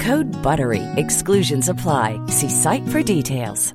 Code BUTTERY. Exclusions apply. See site for details.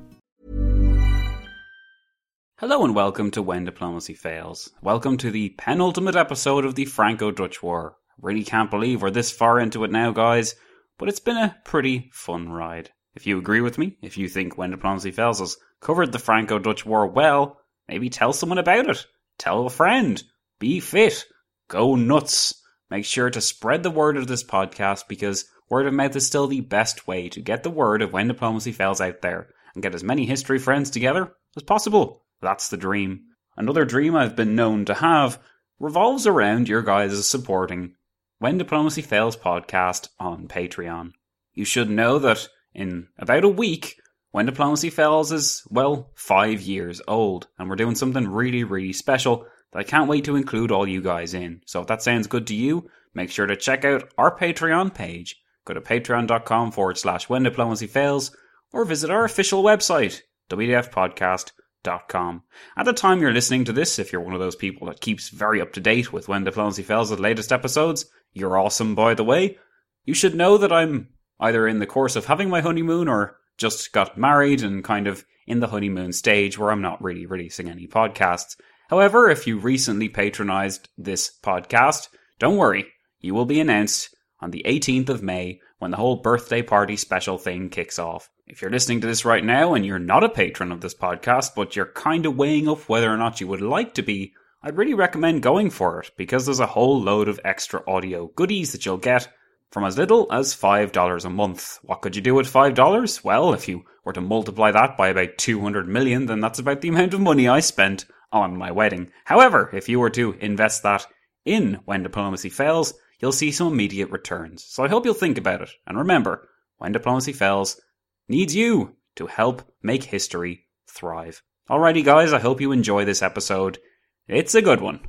Hello and welcome to When Diplomacy Fails. Welcome to the penultimate episode of the Franco-Dutch War. Really can't believe we're this far into it now, guys, but it's been a pretty fun ride. If you agree with me, if you think When Diplomacy Fails has covered the Franco-Dutch War well, maybe tell someone about it. Tell a friend. Be fit. Go nuts. Make sure to spread the word of this podcast because word of mouth is still the best way to get the word of When Diplomacy Fails out there and get as many history friends together as possible. That's the dream. Another dream I've been known to have revolves around your guys' supporting When Diplomacy Fails podcast on Patreon. You should know that in about a week, When Diplomacy Fails is, well, five years old, and we're doing something really, really special that I can't wait to include all you guys in. So if that sounds good to you, make sure to check out our Patreon page. Go to patreon.com forward slash When Diplomacy Fails, or visit our official website, wdfpodcast.com. At the time you're listening to this, if you're one of those people that keeps very up to date with when Diplomacy Fails' the latest episodes, you're awesome by the way. You should know that I'm either in the course of having my honeymoon or just got married and kind of in the honeymoon stage where I'm not really releasing any podcasts. However, if you recently patronized this podcast, don't worry, you will be announced on the 18th of May when the whole birthday party special thing kicks off. If you're listening to this right now and you're not a patron of this podcast, but you're kind of weighing up whether or not you would like to be, I'd really recommend going for it because there's a whole load of extra audio goodies that you'll get from as little as $5 a month. What could you do with $5? Well, if you were to multiply that by about 200 million, then that's about the amount of money I spent on my wedding. However, if you were to invest that in When Diplomacy Fails, you'll see some immediate returns. So I hope you'll think about it. And remember, When Diplomacy Fails, needs you to help make history thrive. Alrighty, guys, I hope you enjoy this episode. It's a good one.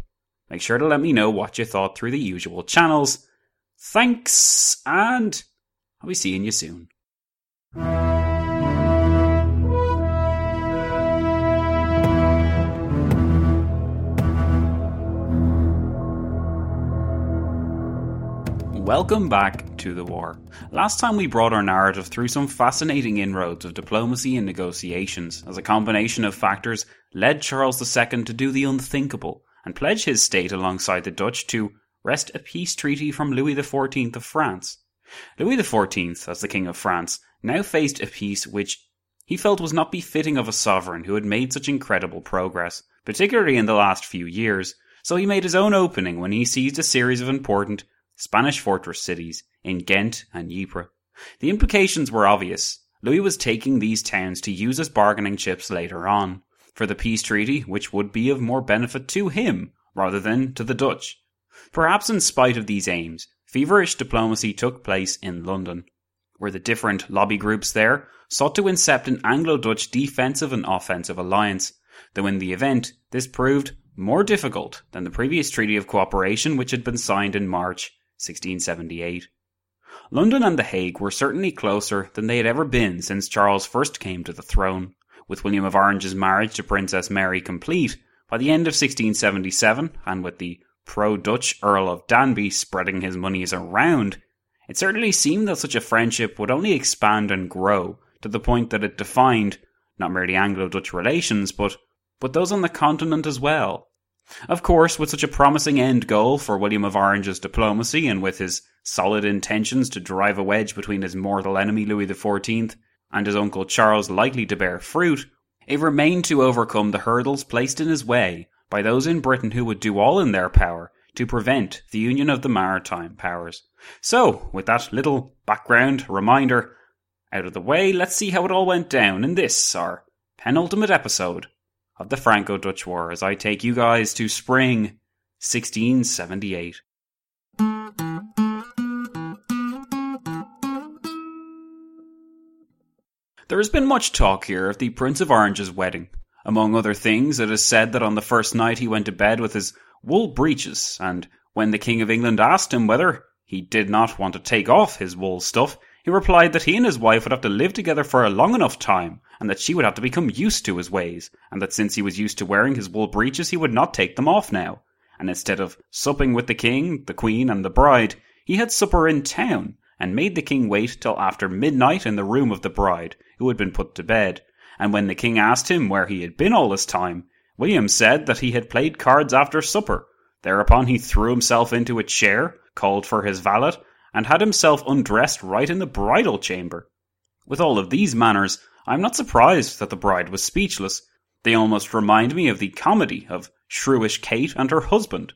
Make sure to let me know what you thought through the usual channels. Thanks, and I'll be seeing you soon. Welcome back to the war. Last time we brought our narrative through some fascinating inroads of diplomacy and negotiations, as a combination of factors led Charles II to do the unthinkable and pledge his state alongside the Dutch to wrest a peace treaty from Louis XIV of France. Louis XIV, as the King of France, now faced a peace which he felt was not befitting of a sovereign who had made such incredible progress, particularly in the last few years, so he made his own opening when he seized a series of important Spanish fortress cities in Ghent and Ypres. The implications were obvious. Louis was taking these towns to use as bargaining chips later on for the peace treaty, which would be of more benefit to him rather than to the Dutch. Perhaps in spite of these aims, feverish diplomacy took place in London, where the different lobby groups there sought to incept an Anglo-Dutch defensive and offensive alliance, though in the event this proved more difficult than the previous Treaty of Cooperation which had been signed in March 1678. London and The Hague were certainly closer than they had ever been since Charles first came to the throne, with William of Orange's marriage to Princess Mary complete by the end of 1677, and with the pro-Dutch Earl of Danby spreading his monies around, it certainly seemed that such a friendship would only expand and grow to the point that it defined not merely Anglo-Dutch relations, but but those on the continent as well. Of course, with such a promising end goal for William of Orange's diplomacy and with his solid intentions to drive a wedge between his mortal enemy Louis XIV and his uncle Charles likely to bear fruit, it remained to overcome the hurdles placed in his way by those in Britain who would do all in their power to prevent the union of the maritime powers. So, with that little background reminder out of the way, let's see how it all went down in this, our penultimate episode of the Franco Dutch War, as I take you guys to spring 1678. There has been much talk here of the Prince of Orange's wedding. Among other things, it is said that on the first night he went to bed with his wool breeches, and when the King of England asked him whether he did not want to take off his wool stuff, he replied that he and his wife would have to live together for a long enough time, and that she would have to become used to his ways, and that since he was used to wearing his wool breeches, he would not take them off now. And instead of supping with the king, the queen, and the bride, he had supper in town, and made the king wait till after midnight in the room of the bride, who had been put to bed. And when the king asked him where he had been all this time, William said that he had played cards after supper. Thereupon he threw himself into a chair, called for his valet, and had himself undressed right in the bridal chamber. With all of these manners, I am not surprised that the bride was speechless. They almost remind me of the comedy of Shrewish Kate and her husband.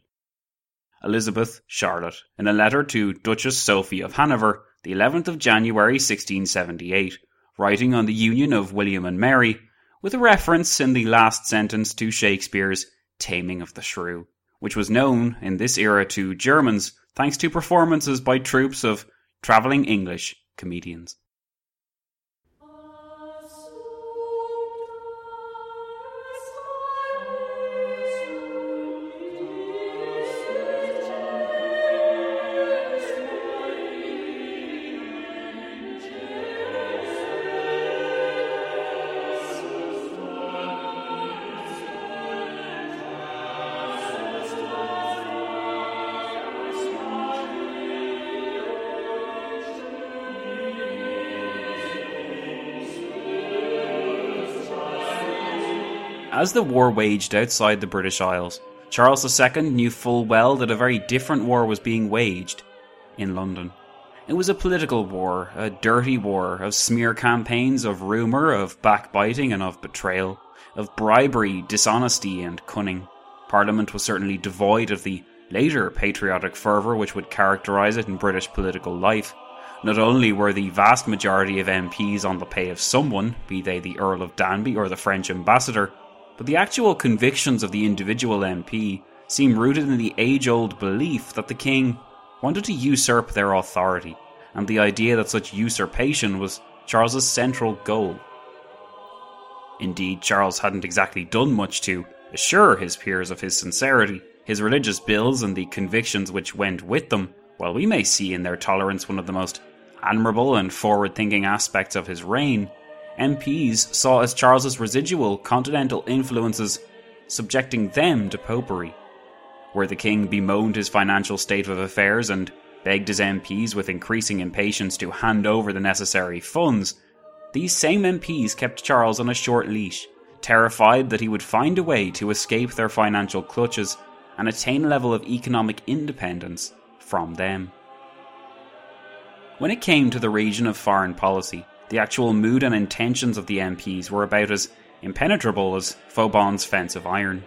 Elizabeth Charlotte, in a letter to Duchess Sophie of Hanover, the 11th of January 1678, writing on the union of William and Mary, with a reference in the last sentence to Shakespeare's Taming of the Shrew, which was known in this era to Germans thanks to performances by troops of travelling English comedians. As the war waged outside the British Isles, Charles II knew full well that a very different war was being waged in London. It was a political war, a dirty war of smear campaigns, of rumour, of backbiting, and of betrayal, of bribery, dishonesty, and cunning. Parliament was certainly devoid of the later patriotic fervour which would characterise it in British political life. Not only were the vast majority of MPs on the pay of someone, be they the Earl of Danby or the French ambassador, but the actual convictions of the individual MP seem rooted in the age old belief that the king wanted to usurp their authority, and the idea that such usurpation was Charles's central goal. Indeed, Charles hadn't exactly done much to assure his peers of his sincerity. His religious bills and the convictions which went with them, while we may see in their tolerance one of the most admirable and forward thinking aspects of his reign, MPs saw as Charles's residual continental influences, subjecting them to popery. Where the king bemoaned his financial state of affairs and begged his MPs with increasing impatience to hand over the necessary funds, these same MPs kept Charles on a short leash, terrified that he would find a way to escape their financial clutches and attain a level of economic independence from them. When it came to the region of foreign policy, the actual mood and intentions of the MPs were about as impenetrable as Vauban's fence of iron.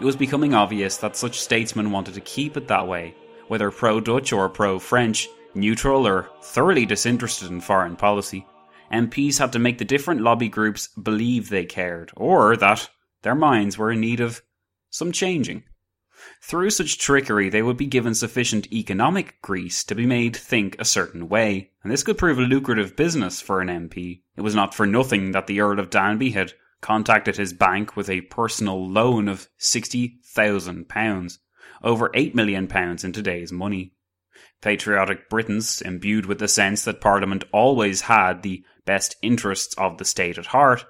It was becoming obvious that such statesmen wanted to keep it that way, whether pro Dutch or pro French, neutral or thoroughly disinterested in foreign policy. MPs had to make the different lobby groups believe they cared, or that their minds were in need of some changing. Through such trickery, they would be given sufficient economic grease to be made think a certain way, and this could prove a lucrative business for an MP. It was not for nothing that the Earl of Danby had contacted his bank with a personal loan of £60,000, over £8 million in today's money. Patriotic Britons, imbued with the sense that Parliament always had the best interests of the state at heart,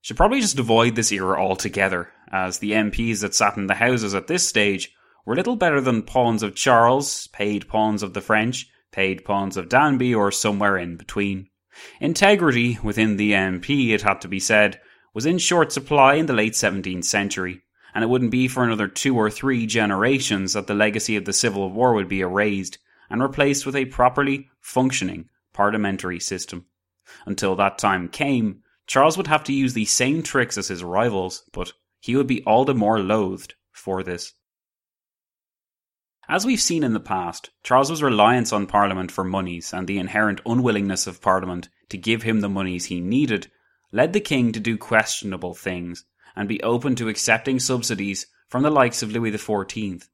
should probably just avoid this era altogether, as the MPs that sat in the Houses at this stage were little better than pawns of Charles, paid pawns of the French, paid pawns of Danby, or somewhere in between. Integrity within the MP, it had to be said, was in short supply in the late 17th century, and it wouldn't be for another two or three generations that the legacy of the Civil War would be erased, and replaced with a properly functioning parliamentary system. Until that time came, Charles would have to use the same tricks as his rivals, but he would be all the more loathed for this. As we've seen in the past, Charles's reliance on Parliament for monies and the inherent unwillingness of Parliament to give him the monies he needed led the king to do questionable things and be open to accepting subsidies from the likes of Louis XIV.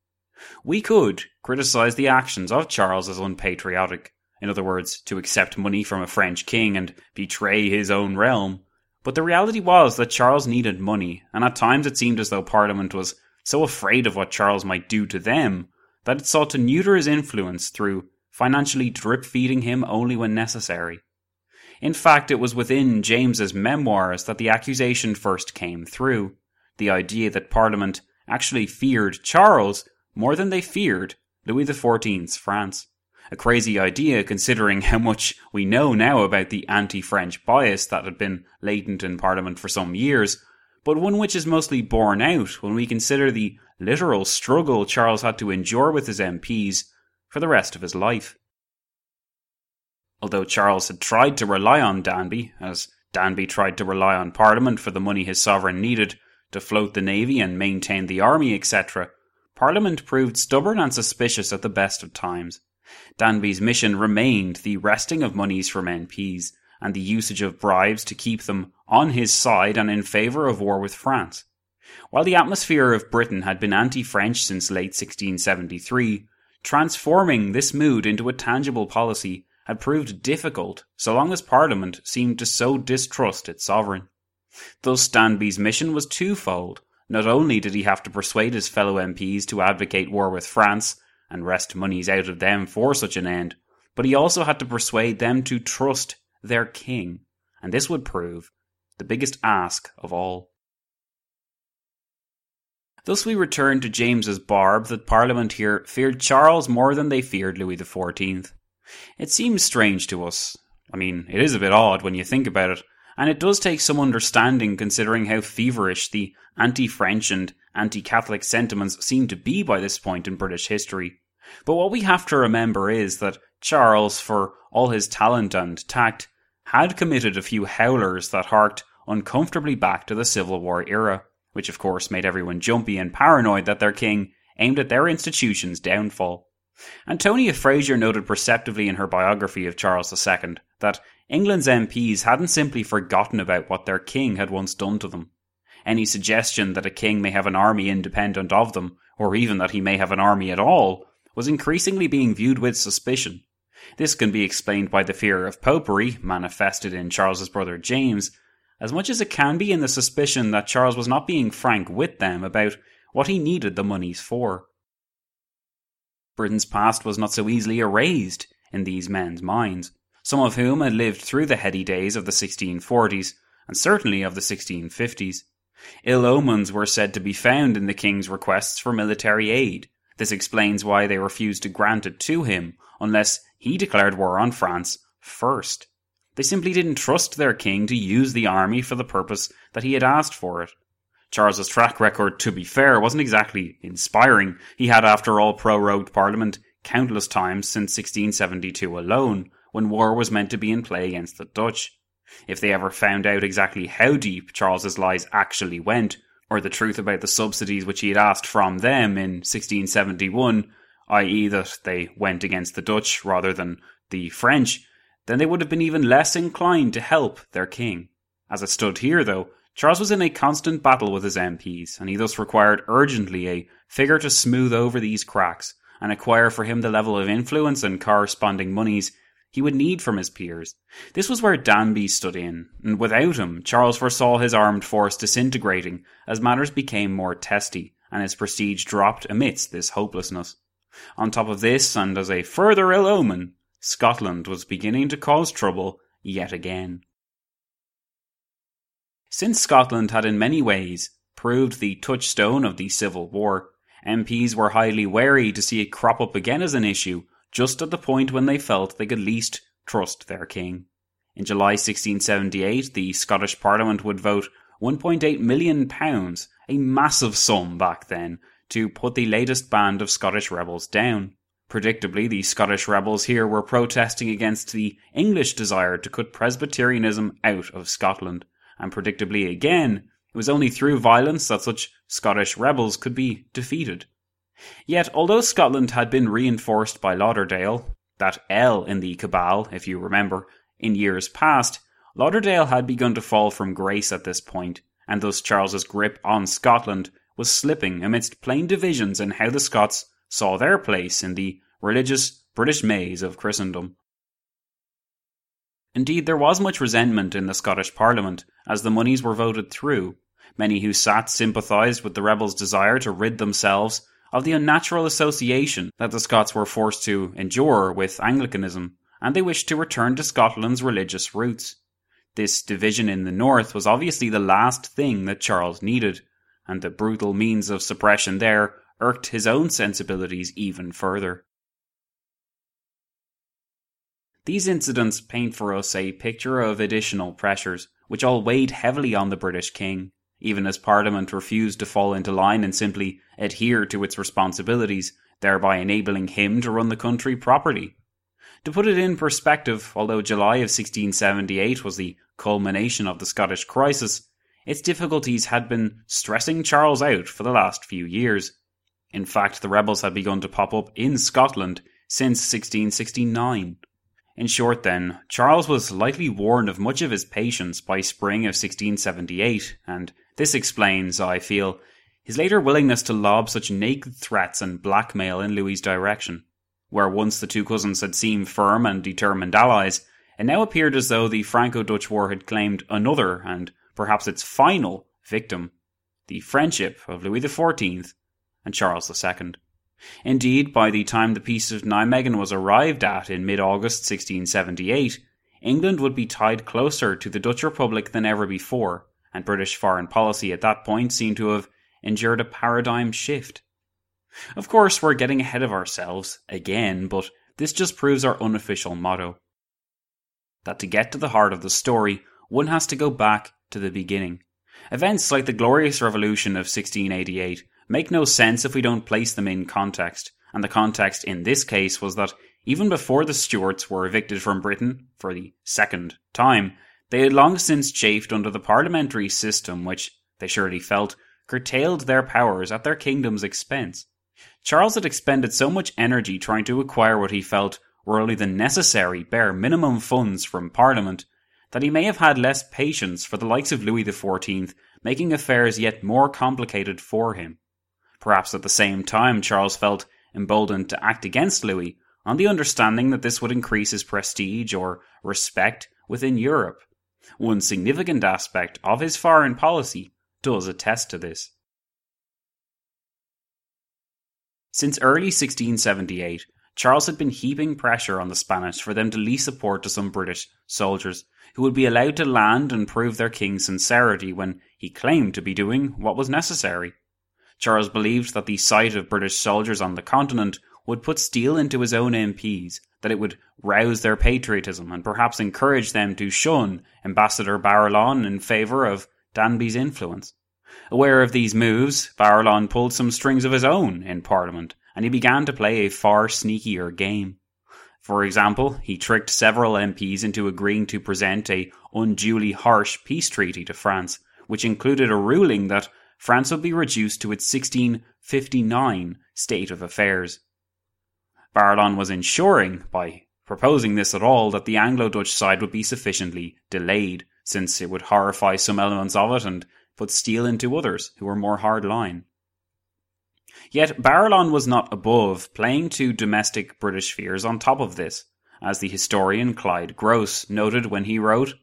We could criticise the actions of Charles as unpatriotic, in other words, to accept money from a French king and betray his own realm. But the reality was that Charles needed money, and at times it seemed as though Parliament was so afraid of what Charles might do to them that it sought to neuter his influence through financially drip feeding him only when necessary. In fact, it was within James's memoirs that the accusation first came through the idea that Parliament actually feared Charles more than they feared Louis XIV's France. A crazy idea considering how much we know now about the anti French bias that had been latent in Parliament for some years, but one which is mostly borne out when we consider the literal struggle Charles had to endure with his MPs for the rest of his life. Although Charles had tried to rely on Danby, as Danby tried to rely on Parliament for the money his sovereign needed to float the navy and maintain the army, etc., Parliament proved stubborn and suspicious at the best of times. Danby's mission remained the wresting of monies from MPs and the usage of bribes to keep them on his side and in favour of war with France. While the atmosphere of Britain had been anti French since late 1673, transforming this mood into a tangible policy had proved difficult so long as Parliament seemed to so distrust its sovereign. Thus, Danby's mission was twofold not only did he have to persuade his fellow MPs to advocate war with France and wrest monies out of them for such an end, but he also had to persuade them to trust their king, and this would prove the biggest ask of all. Thus we return to James's barb that Parliament here feared Charles more than they feared Louis XIV. It seems strange to us. I mean, it is a bit odd when you think about it, and it does take some understanding considering how feverish the anti French and anti Catholic sentiments seem to be by this point in British history. But what we have to remember is that Charles, for all his talent and tact, had committed a few howlers that harked uncomfortably back to the Civil War era, which of course made everyone jumpy and paranoid that their king aimed at their institution's downfall. Antonia Fraser noted perceptively in her biography of Charles II that England's MPs hadn't simply forgotten about what their king had once done to them. Any suggestion that a king may have an army independent of them, or even that he may have an army at all, was increasingly being viewed with suspicion. This can be explained by the fear of popery manifested in Charles's brother James, as much as it can be in the suspicion that Charles was not being frank with them about what he needed the monies for. Britain's past was not so easily erased in these men's minds some of whom had lived through the heady days of the 1640s, and certainly of the 1650s. Ill omens were said to be found in the king's requests for military aid. This explains why they refused to grant it to him, unless he declared war on France first. They simply didn't trust their king to use the army for the purpose that he had asked for it. Charles's track record, to be fair, wasn't exactly inspiring. He had, after all, prorogued Parliament countless times since 1672 alone, when war was meant to be in play against the Dutch. If they ever found out exactly how deep Charles's lies actually went, or the truth about the subsidies which he had asked from them in 1671, i.e., that they went against the Dutch rather than the French, then they would have been even less inclined to help their king. As it stood here, though, Charles was in a constant battle with his MPs, and he thus required urgently a figure to smooth over these cracks and acquire for him the level of influence and corresponding monies he would need from his peers. This was where Danby stood in, and without him, Charles foresaw his armed force disintegrating as matters became more testy and his prestige dropped amidst this hopelessness. On top of this, and as a further ill omen, Scotland was beginning to cause trouble yet again. Since Scotland had in many ways proved the touchstone of the Civil War, MPs were highly wary to see it crop up again as an issue just at the point when they felt they could least trust their king. In July 1678, the Scottish Parliament would vote £1.8 million, a massive sum back then, to put the latest band of Scottish rebels down. Predictably, the Scottish rebels here were protesting against the English desire to cut Presbyterianism out of Scotland, and predictably again, it was only through violence that such Scottish rebels could be defeated. Yet, although Scotland had been reinforced by Lauderdale, that L in the cabal, if you remember, in years past, Lauderdale had begun to fall from grace at this point, and thus Charles's grip on Scotland was slipping amidst plain divisions in how the Scots saw their place in the religious British maze of Christendom. Indeed, there was much resentment in the Scottish Parliament as the moneys were voted through, Many who sat sympathised with the rebels' desire to rid themselves of the unnatural association that the Scots were forced to endure with Anglicanism, and they wished to return to Scotland's religious roots. This division in the north was obviously the last thing that Charles needed, and the brutal means of suppression there irked his own sensibilities even further. These incidents paint for us a picture of additional pressures, which all weighed heavily on the British king even as Parliament refused to fall into line and simply adhere to its responsibilities, thereby enabling him to run the country properly. To put it in perspective, although July of 1678 was the culmination of the Scottish crisis, its difficulties had been stressing Charles out for the last few years. In fact, the rebels had begun to pop up in Scotland since 1669. In short, then, Charles was likely warned of much of his patience by spring of 1678, and this explains, I feel, his later willingness to lob such naked threats and blackmail in Louis's direction. Where once the two cousins had seemed firm and determined allies, it now appeared as though the Franco Dutch War had claimed another, and perhaps its final, victim the friendship of Louis XIV and Charles II. Indeed, by the time the Peace of Nijmegen was arrived at in mid August 1678, England would be tied closer to the Dutch Republic than ever before, and British foreign policy at that point seemed to have endured a paradigm shift. Of course, we're getting ahead of ourselves again, but this just proves our unofficial motto. That to get to the heart of the story, one has to go back to the beginning. Events like the Glorious Revolution of 1688 make no sense if we don't place them in context, and the context in this case was that even before the Stuarts were evicted from Britain for the second time, they had long since chafed under the parliamentary system which, they surely felt, curtailed their powers at their kingdom's expense. Charles had expended so much energy trying to acquire what he felt were only the necessary bare minimum funds from Parliament that he may have had less patience for the likes of Louis XIV making affairs yet more complicated for him. Perhaps at the same time Charles felt emboldened to act against Louis on the understanding that this would increase his prestige or respect within Europe. One significant aspect of his foreign policy does attest to this. Since early 1678, Charles had been heaping pressure on the Spanish for them to lease support to some British soldiers who would be allowed to land and prove their king's sincerity when he claimed to be doing what was necessary. Charles believed that the sight of British soldiers on the continent would put steel into his own MPs, that it would rouse their patriotism and perhaps encourage them to shun Ambassador Barillon in favour of Danby's influence. Aware of these moves, Barillon pulled some strings of his own in Parliament, and he began to play a far sneakier game. For example, he tricked several MPs into agreeing to present a unduly harsh peace treaty to France, which included a ruling that France would be reduced to its 1659 state of affairs. Barillon was ensuring, by proposing this at all, that the Anglo Dutch side would be sufficiently delayed, since it would horrify some elements of it and put steel into others who were more hard line. Yet Barillon was not above playing to domestic British fears on top of this, as the historian Clyde Grose noted when he wrote,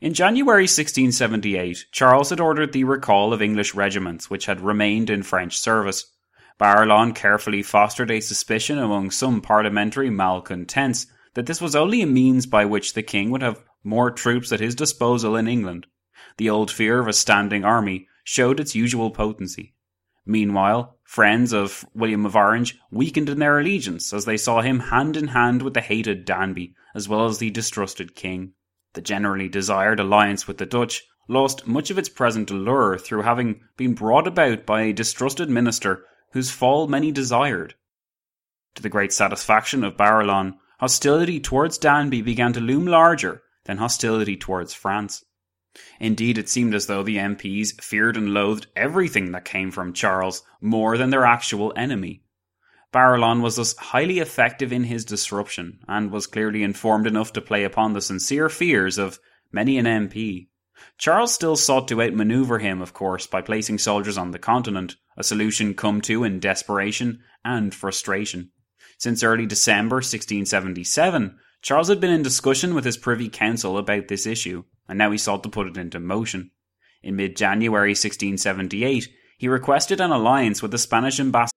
in January 1678, Charles had ordered the recall of English regiments which had remained in French service. Barillon carefully fostered a suspicion among some parliamentary malcontents that this was only a means by which the king would have more troops at his disposal in England. The old fear of a standing army showed its usual potency. Meanwhile, friends of William of Orange weakened in their allegiance as they saw him hand in hand with the hated Danby, as well as the distrusted king. The generally desired alliance with the Dutch lost much of its present allure through having been brought about by a distrusted minister whose fall many desired. To the great satisfaction of Barillon, hostility towards Danby began to loom larger than hostility towards France. Indeed, it seemed as though the MPs feared and loathed everything that came from Charles more than their actual enemy. Barillon was thus highly effective in his disruption, and was clearly informed enough to play upon the sincere fears of many an MP. Charles still sought to outmaneuver him, of course, by placing soldiers on the continent, a solution come to in desperation and frustration. Since early December 1677, Charles had been in discussion with his Privy Council about this issue, and now he sought to put it into motion. In mid January 1678, he requested an alliance with the Spanish ambassador.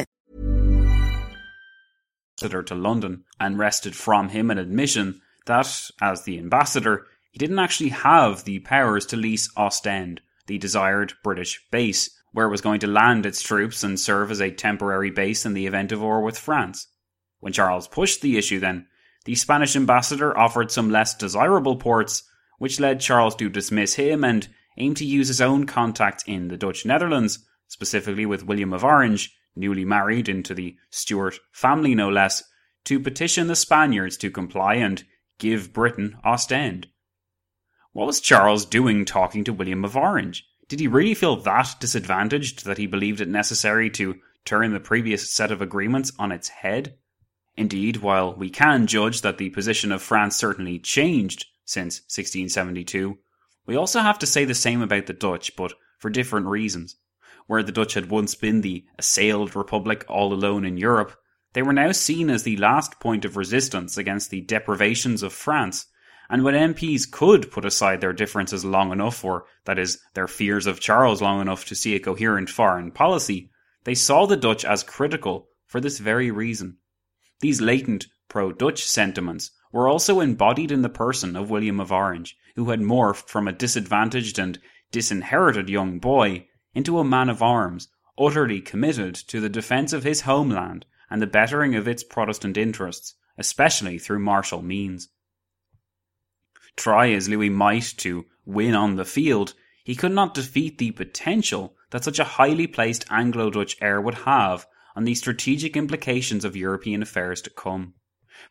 To London and wrested from him an admission that, as the ambassador, he didn't actually have the powers to lease Ostend, the desired British base, where it was going to land its troops and serve as a temporary base in the event of war with France. When Charles pushed the issue, then, the Spanish ambassador offered some less desirable ports, which led Charles to dismiss him and aim to use his own contacts in the Dutch Netherlands, specifically with William of Orange, newly married into the Stuart family no less, to petition the Spaniards to comply and give Britain Ostend. What was Charles doing talking to William of Orange? Did he really feel that disadvantaged that he believed it necessary to turn the previous set of agreements on its head? Indeed, while we can judge that the position of France certainly changed since 1672, we also have to say the same about the Dutch, but for different reasons where the Dutch had once been the assailed republic all alone in Europe, they were now seen as the last point of resistance against the deprivations of France. And when MPs could put aside their differences long enough, or that is, their fears of Charles long enough to see a coherent foreign policy, they saw the Dutch as critical for this very reason. These latent pro Dutch sentiments were also embodied in the person of William of Orange, who had morphed from a disadvantaged and disinherited young boy into a man of arms, utterly committed to the defence of his homeland and the bettering of its Protestant interests, especially through martial means. Try as Louis might to win on the field, he could not defeat the potential that such a highly placed Anglo Dutch heir would have on the strategic implications of European affairs to come.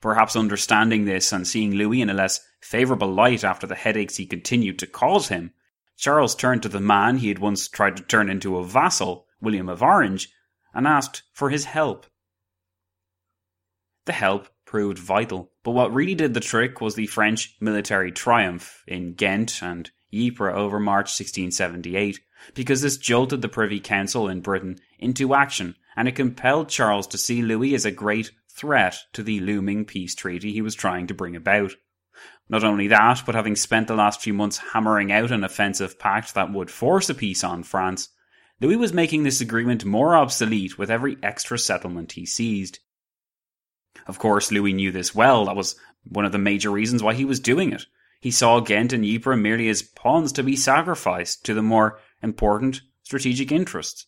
Perhaps understanding this and seeing Louis in a less favourable light after the headaches he continued to cause him, Charles turned to the man he had once tried to turn into a vassal, William of Orange, and asked for his help. The help proved vital, but what really did the trick was the French military triumph in Ghent and Ypres over March 1678, because this jolted the Privy Council in Britain into action, and it compelled Charles to see Louis as a great threat to the looming peace treaty he was trying to bring about. Not only that, but having spent the last few months hammering out an offensive pact that would force a peace on France, Louis was making this agreement more obsolete with every extra settlement he seized. Of course, Louis knew this well. That was one of the major reasons why he was doing it. He saw Ghent and Ypres merely as pawns to be sacrificed to the more important strategic interests.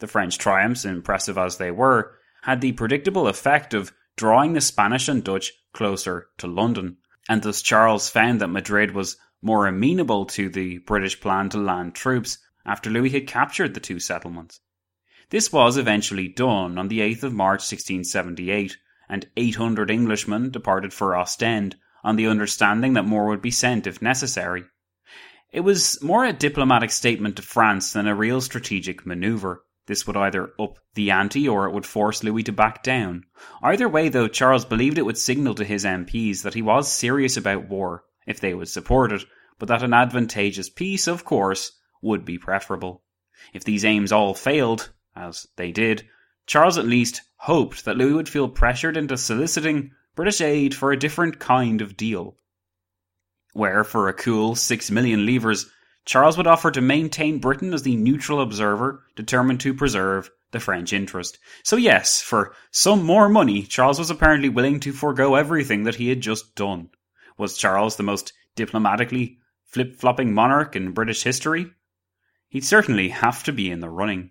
The French triumphs, impressive as they were, had the predictable effect of drawing the Spanish and Dutch closer to London and thus Charles found that Madrid was more amenable to the British plan to land troops after Louis had captured the two settlements. This was eventually done on the 8th of March 1678, and 800 Englishmen departed for Ostend on the understanding that more would be sent if necessary. It was more a diplomatic statement to France than a real strategic maneuver. This would either up the ante or it would force Louis to back down. Either way, though, Charles believed it would signal to his MPs that he was serious about war, if they would support it, but that an advantageous peace, of course, would be preferable. If these aims all failed, as they did, Charles at least hoped that Louis would feel pressured into soliciting British aid for a different kind of deal. Where, for a cool six million livres, Charles would offer to maintain Britain as the neutral observer determined to preserve the French interest. So, yes, for some more money, Charles was apparently willing to forego everything that he had just done. Was Charles the most diplomatically flip flopping monarch in British history? He'd certainly have to be in the running.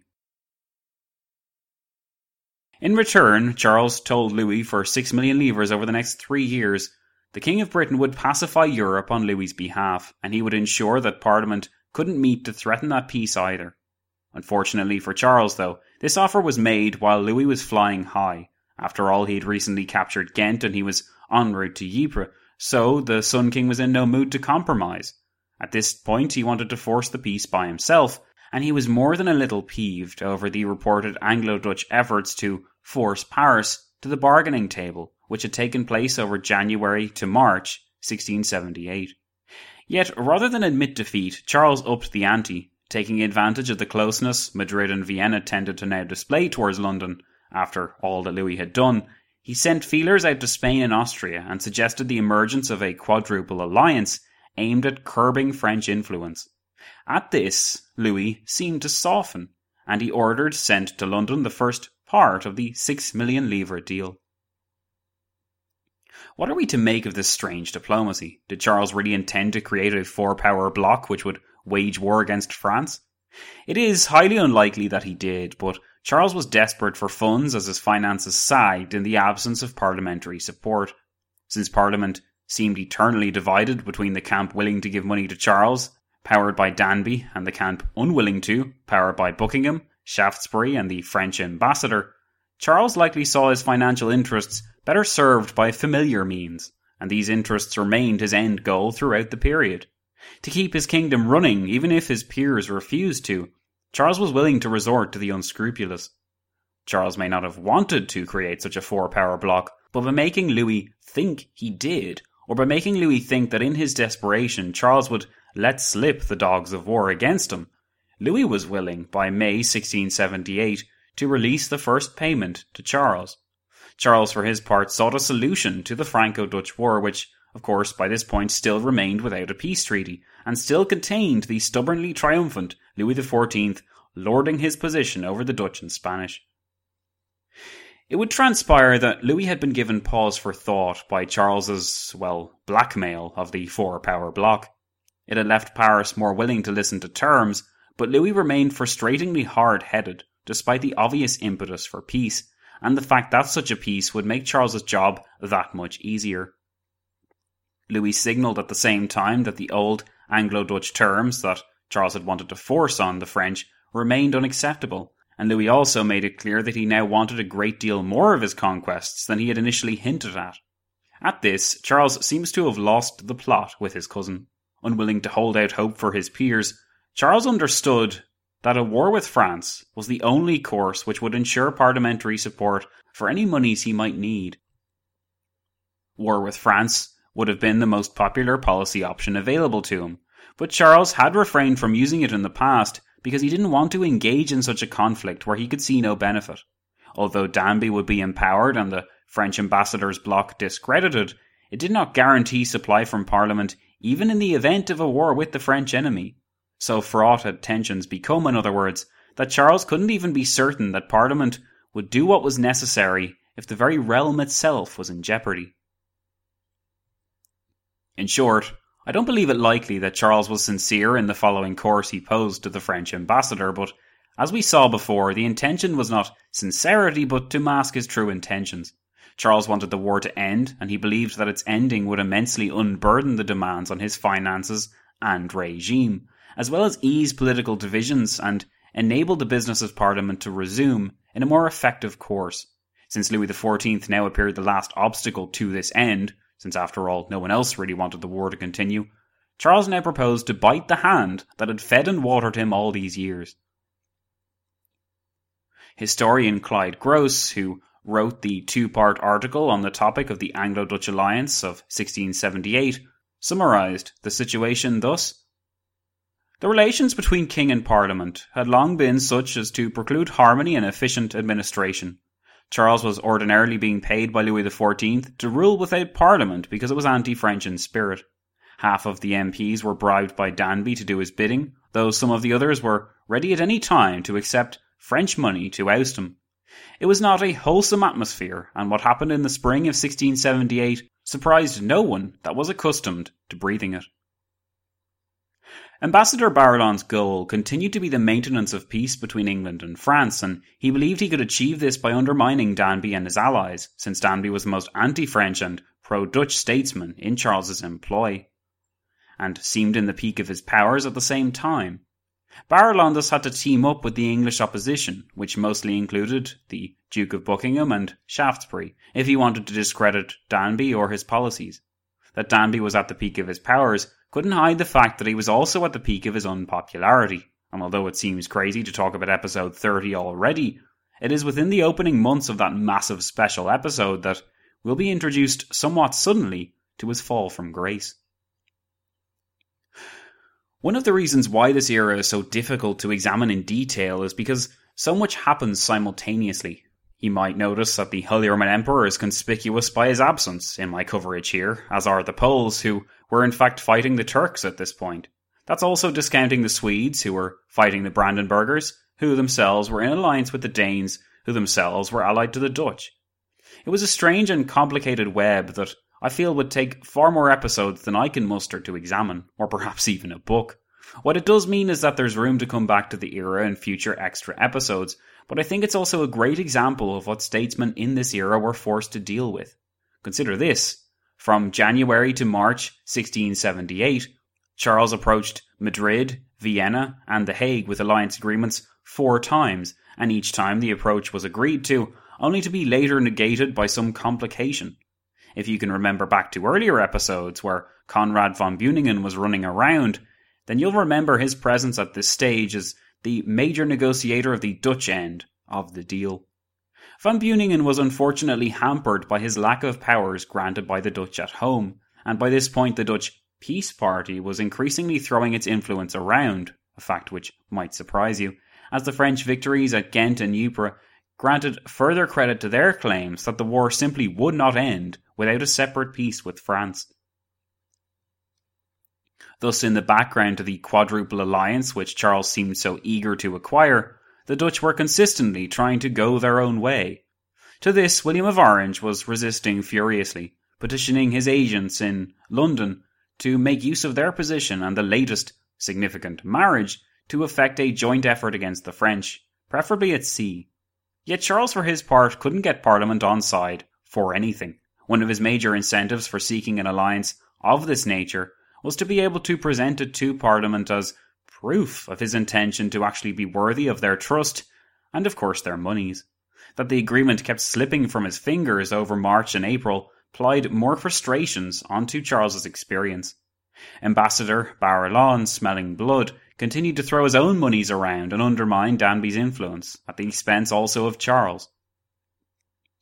In return, Charles told Louis for six million livres over the next three years the King of Britain would pacify Europe on Louis's behalf, and he would ensure that Parliament couldn't meet to threaten that peace either. Unfortunately for Charles, though, this offer was made while Louis was flying high. After all, he had recently captured Ghent and he was en route to Ypres, so the Sun King was in no mood to compromise. At this point, he wanted to force the peace by himself, and he was more than a little peeved over the reported Anglo Dutch efforts to force Paris to the bargaining table which had taken place over January to March 1678. Yet, rather than admit defeat, Charles upped the ante, taking advantage of the closeness Madrid and Vienna tended to now display towards London after all that Louis had done. He sent feelers out to Spain and Austria and suggested the emergence of a quadruple alliance aimed at curbing French influence. At this, Louis seemed to soften, and he ordered sent to London the first part of the six million livre deal. What are we to make of this strange diplomacy? Did Charles really intend to create a four power bloc which would wage war against France? It is highly unlikely that he did, but Charles was desperate for funds as his finances sagged in the absence of parliamentary support. Since Parliament seemed eternally divided between the camp willing to give money to Charles, powered by Danby, and the camp unwilling to, powered by Buckingham, Shaftesbury, and the French ambassador, Charles likely saw his financial interests better served by familiar means, and these interests remained his end goal throughout the period. To keep his kingdom running, even if his peers refused to, Charles was willing to resort to the unscrupulous. Charles may not have wanted to create such a four power bloc, but by making Louis think he did, or by making Louis think that in his desperation Charles would let slip the dogs of war against him, Louis was willing, by May 1678, to release the first payment to Charles. Charles, for his part, sought a solution to the Franco Dutch War, which, of course, by this point still remained without a peace treaty, and still contained the stubbornly triumphant Louis XIV lording his position over the Dutch and Spanish. It would transpire that Louis had been given pause for thought by Charles's, well, blackmail of the four power bloc. It had left Paris more willing to listen to terms, but Louis remained frustratingly hard headed, despite the obvious impetus for peace, and the fact that such a peace would make Charles's job that much easier. Louis signalled at the same time that the old Anglo Dutch terms that Charles had wanted to force on the French remained unacceptable, and Louis also made it clear that he now wanted a great deal more of his conquests than he had initially hinted at. At this, Charles seems to have lost the plot with his cousin. Unwilling to hold out hope for his peers, Charles understood that a war with France was the only course which would ensure parliamentary support for any moneys he might need. War with France would have been the most popular policy option available to him, but Charles had refrained from using it in the past because he didn't want to engage in such a conflict where he could see no benefit. Although Danby would be empowered and the French ambassador's bloc discredited, it did not guarantee supply from Parliament even in the event of a war with the French enemy. So fraught had tensions become, in other words, that Charles couldn't even be certain that Parliament would do what was necessary if the very realm itself was in jeopardy. In short, I don't believe it likely that Charles was sincere in the following course he posed to the French ambassador, but as we saw before, the intention was not sincerity but to mask his true intentions. Charles wanted the war to end, and he believed that its ending would immensely unburden the demands on his finances and regime, as well as ease political divisions and enable the business of Parliament to resume in a more effective course. Since Louis XIV now appeared the last obstacle to this end, since after all no one else really wanted the war to continue, Charles now proposed to bite the hand that had fed and watered him all these years. Historian Clyde Grose, who wrote the two part article on the topic of the Anglo Dutch alliance of 1678, summarised the situation thus The relations between King and Parliament had long been such as to preclude harmony and efficient administration. Charles was ordinarily being paid by Louis XIV to rule without Parliament because it was anti French in spirit. Half of the MPs were bribed by Danby to do his bidding, though some of the others were ready at any time to accept French money to oust him. It was not a wholesome atmosphere, and what happened in the spring of 1678 surprised no one that was accustomed to breathing it. Ambassador Barillon's goal continued to be the maintenance of peace between England and France, and he believed he could achieve this by undermining Danby and his allies, since Danby was the most anti French and pro Dutch statesman in Charles's employ, and seemed in the peak of his powers at the same time. Barillon thus had to team up with the English opposition, which mostly included the Duke of Buckingham and Shaftesbury, if he wanted to discredit Danby or his policies. That Danby was at the peak of his powers couldn't hide the fact that he was also at the peak of his unpopularity, and although it seems crazy to talk about episode 30 already, it is within the opening months of that massive special episode that will be introduced somewhat suddenly to his fall from grace. One of the reasons why this era is so difficult to examine in detail is because so much happens simultaneously. You might notice that the Holy Roman Emperor is conspicuous by his absence in my coverage here, as are the Poles, who were in fact fighting the Turks at this point. That's also discounting the Swedes, who were fighting the Brandenburgers, who themselves were in alliance with the Danes, who themselves were allied to the Dutch. It was a strange and complicated web that I feel would take far more episodes than I can muster to examine, or perhaps even a book. What it does mean is that there's room to come back to the era in future extra episodes, but I think it's also a great example of what statesmen in this era were forced to deal with. Consider this. From January to March 1678, Charles approached Madrid, Vienna, and The Hague with alliance agreements four times, and each time the approach was agreed to, only to be later negated by some complication. If you can remember back to earlier episodes where Conrad von Beuningen was running around, then you'll remember his presence at this stage as the major negotiator of the Dutch end of the deal. Van Beuningen was unfortunately hampered by his lack of powers granted by the Dutch at home, and by this point the Dutch Peace Party was increasingly throwing its influence around, a fact which might surprise you, as the French victories at Ghent and Ypres granted further credit to their claims that the war simply would not end without a separate peace with France. Thus, in the background to the Quadruple Alliance, which Charles seemed so eager to acquire, the Dutch were consistently trying to go their own way. To this, William of Orange was resisting furiously, petitioning his agents in London to make use of their position and the latest significant marriage to effect a joint effort against the French, preferably at sea. Yet Charles, for his part, couldn't get Parliament on side for anything. One of his major incentives for seeking an alliance of this nature was to be able to present it to Parliament as proof of his intention to actually be worthy of their trust and, of course, their monies. That the agreement kept slipping from his fingers over March and April plied more frustrations onto Charles's experience. Ambassador Barillon, smelling blood, continued to throw his own monies around and undermine Danby's influence, at the expense also of Charles.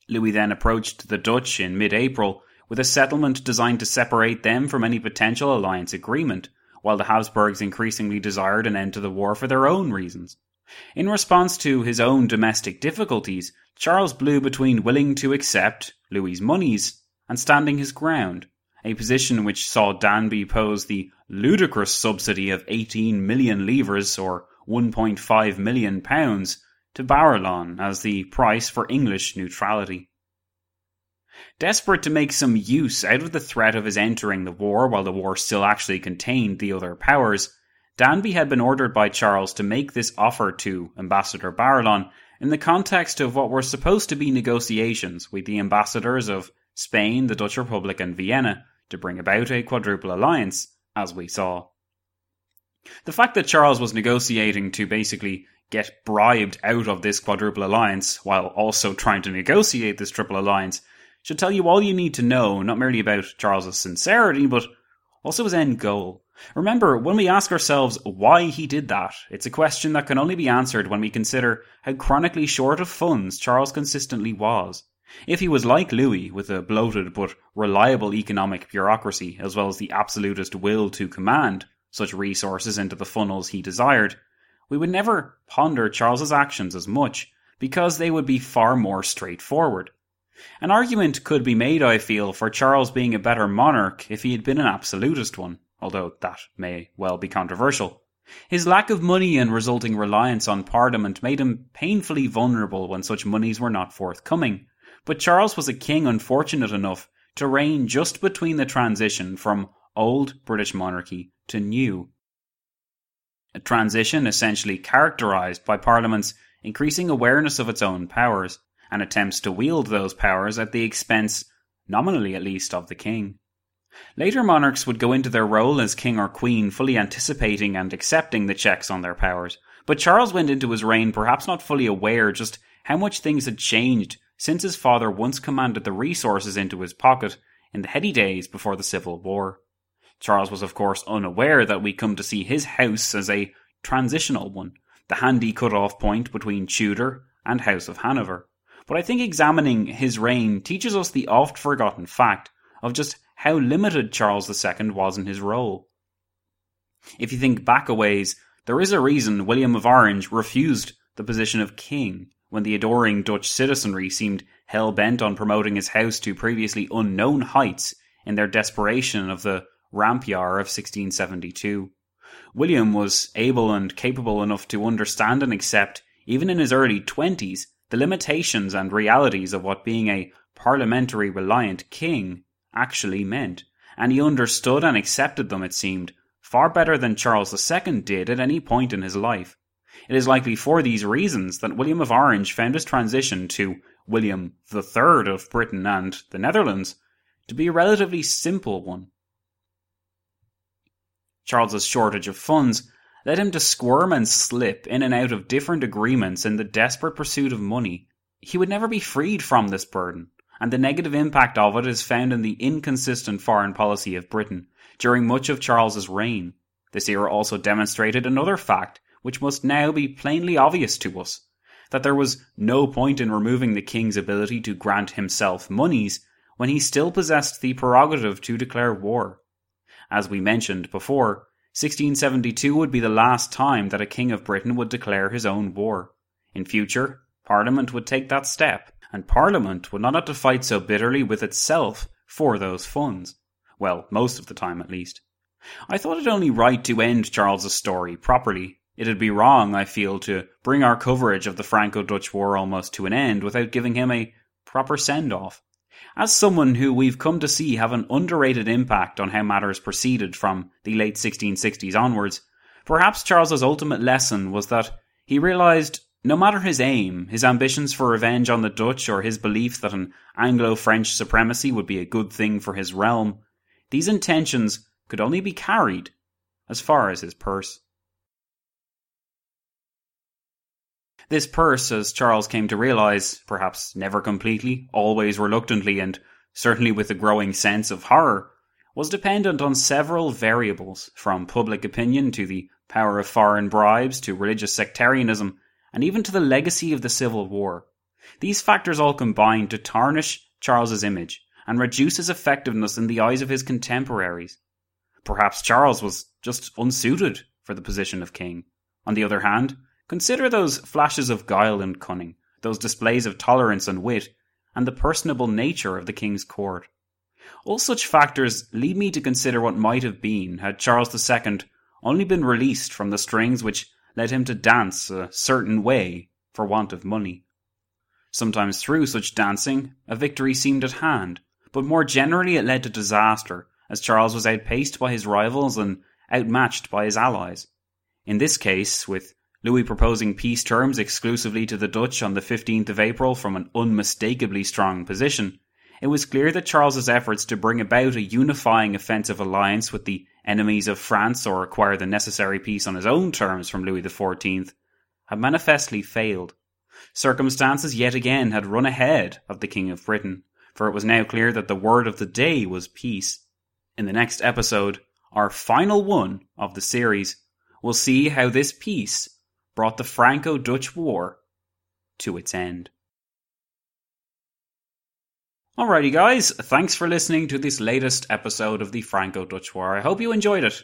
Louis then approached the Dutch in mid April with a settlement designed to separate them from any potential alliance agreement, while the Habsburgs increasingly desired an end to the war for their own reasons. In response to his own domestic difficulties, Charles blew between willing to accept Louis's monies and standing his ground, a position which saw Danby pose the ludicrous subsidy of 18 million livres or 1.5 million pounds to Barillon as the price for English neutrality. Desperate to make some use out of the threat of his entering the war while the war still actually contained the other powers, Danby had been ordered by Charles to make this offer to Ambassador Barillon in the context of what were supposed to be negotiations with the ambassadors of Spain, the Dutch Republic, and Vienna to bring about a quadruple alliance, as we saw. The fact that Charles was negotiating to basically get bribed out of this quadruple alliance while also trying to negotiate this triple alliance should tell you all you need to know, not merely about Charles's sincerity, but also his end goal. Remember, when we ask ourselves why he did that, it's a question that can only be answered when we consider how chronically short of funds Charles consistently was. If he was like Louis, with a bloated but reliable economic bureaucracy, as well as the absolutist will to command such resources into the funnels he desired, we would never ponder Charles's actions as much, because they would be far more straightforward. An argument could be made, I feel, for Charles being a better monarch if he had been an absolutist one, although that may well be controversial. His lack of money and resulting reliance on Parliament made him painfully vulnerable when such monies were not forthcoming. But Charles was a king unfortunate enough to reign just between the transition from old British monarchy to new. A transition essentially characterised by Parliament's increasing awareness of its own powers and attempts to wield those powers at the expense, nominally at least, of the king. Later monarchs would go into their role as king or queen fully anticipating and accepting the checks on their powers, but Charles went into his reign perhaps not fully aware just how much things had changed since his father once commanded the resources into his pocket in the heady days before the Civil War. Charles was of course unaware that we come to see his house as a transitional one, the handy cut-off point between Tudor and House of Hanover. But I think examining his reign teaches us the oft forgotten fact of just how limited Charles II was in his role. If you think back a ways, there is a reason William of Orange refused the position of king when the adoring Dutch citizenry seemed hell bent on promoting his house to previously unknown heights in their desperation of the Rampjaar of 1672. William was able and capable enough to understand and accept, even in his early twenties, the limitations and realities of what being a parliamentary reliant king actually meant, and he understood and accepted them, it seemed, far better than Charles II did at any point in his life. It is likely for these reasons that William of Orange found his transition to William III of Britain and the Netherlands to be a relatively simple one. Charles's shortage of funds led him to squirm and slip in and out of different agreements in the desperate pursuit of money. He would never be freed from this burden, and the negative impact of it is found in the inconsistent foreign policy of Britain during much of Charles's reign. This era also demonstrated another fact which must now be plainly obvious to us that there was no point in removing the king's ability to grant himself moneys when he still possessed the prerogative to declare war. As we mentioned before, 1672 would be the last time that a king of Britain would declare his own war. In future, Parliament would take that step, and Parliament would not have to fight so bitterly with itself for those funds. Well, most of the time at least. I thought it only right to end Charles's story properly. It'd be wrong, I feel, to bring our coverage of the Franco-Dutch War almost to an end without giving him a proper send-off. As someone who we've come to see have an underrated impact on how matters proceeded from the late 1660s onwards, perhaps Charles's ultimate lesson was that he realised no matter his aim, his ambitions for revenge on the Dutch, or his belief that an Anglo French supremacy would be a good thing for his realm, these intentions could only be carried as far as his purse. This purse, as Charles came to realize, perhaps never completely, always reluctantly, and certainly with a growing sense of horror, was dependent on several variables, from public opinion to the power of foreign bribes to religious sectarianism, and even to the legacy of the Civil War. These factors all combined to tarnish Charles's image and reduce his effectiveness in the eyes of his contemporaries. Perhaps Charles was just unsuited for the position of king. On the other hand, Consider those flashes of guile and cunning, those displays of tolerance and wit, and the personable nature of the king's court. All such factors lead me to consider what might have been had Charles II only been released from the strings which led him to dance a certain way for want of money. Sometimes through such dancing, a victory seemed at hand, but more generally it led to disaster, as Charles was outpaced by his rivals and outmatched by his allies. In this case, with Louis proposing peace terms exclusively to the Dutch on the 15th of April from an unmistakably strong position, it was clear that Charles's efforts to bring about a unifying offensive alliance with the enemies of France or acquire the necessary peace on his own terms from Louis XIV had manifestly failed. Circumstances yet again had run ahead of the King of Britain, for it was now clear that the word of the day was peace. In the next episode, our final one of the series, we'll see how this peace brought the Franco Dutch War to its end. Alrighty, guys, thanks for listening to this latest episode of the Franco Dutch War. I hope you enjoyed it.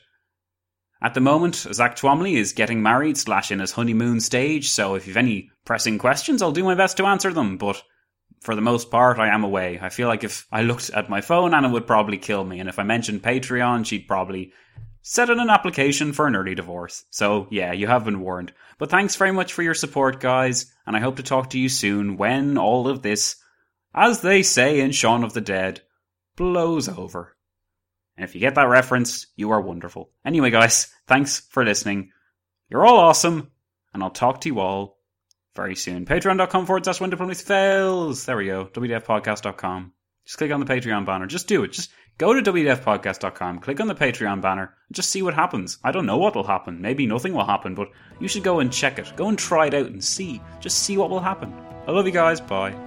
At the moment, Zack Twamley is getting married slash in his honeymoon stage, so if you've any pressing questions, I'll do my best to answer them, but for the most part, I am away. I feel like if I looked at my phone, Anna would probably kill me, and if I mentioned Patreon, she'd probably set in an application for an early divorce. So, yeah, you have been warned. But thanks very much for your support, guys, and I hope to talk to you soon when all of this, as they say in Shaun of the Dead, blows over. And if you get that reference, you are wonderful. Anyway, guys, thanks for listening. You're all awesome, and I'll talk to you all very soon. Patreon.com forward slash when diplomacy fails. There we go. WDFpodcast.com. Just click on the Patreon banner. Just do it. Just go to WDFpodcast.com, click on the Patreon banner, and just see what happens. I don't know what will happen. Maybe nothing will happen, but you should go and check it. Go and try it out and see. Just see what will happen. I love you guys. Bye.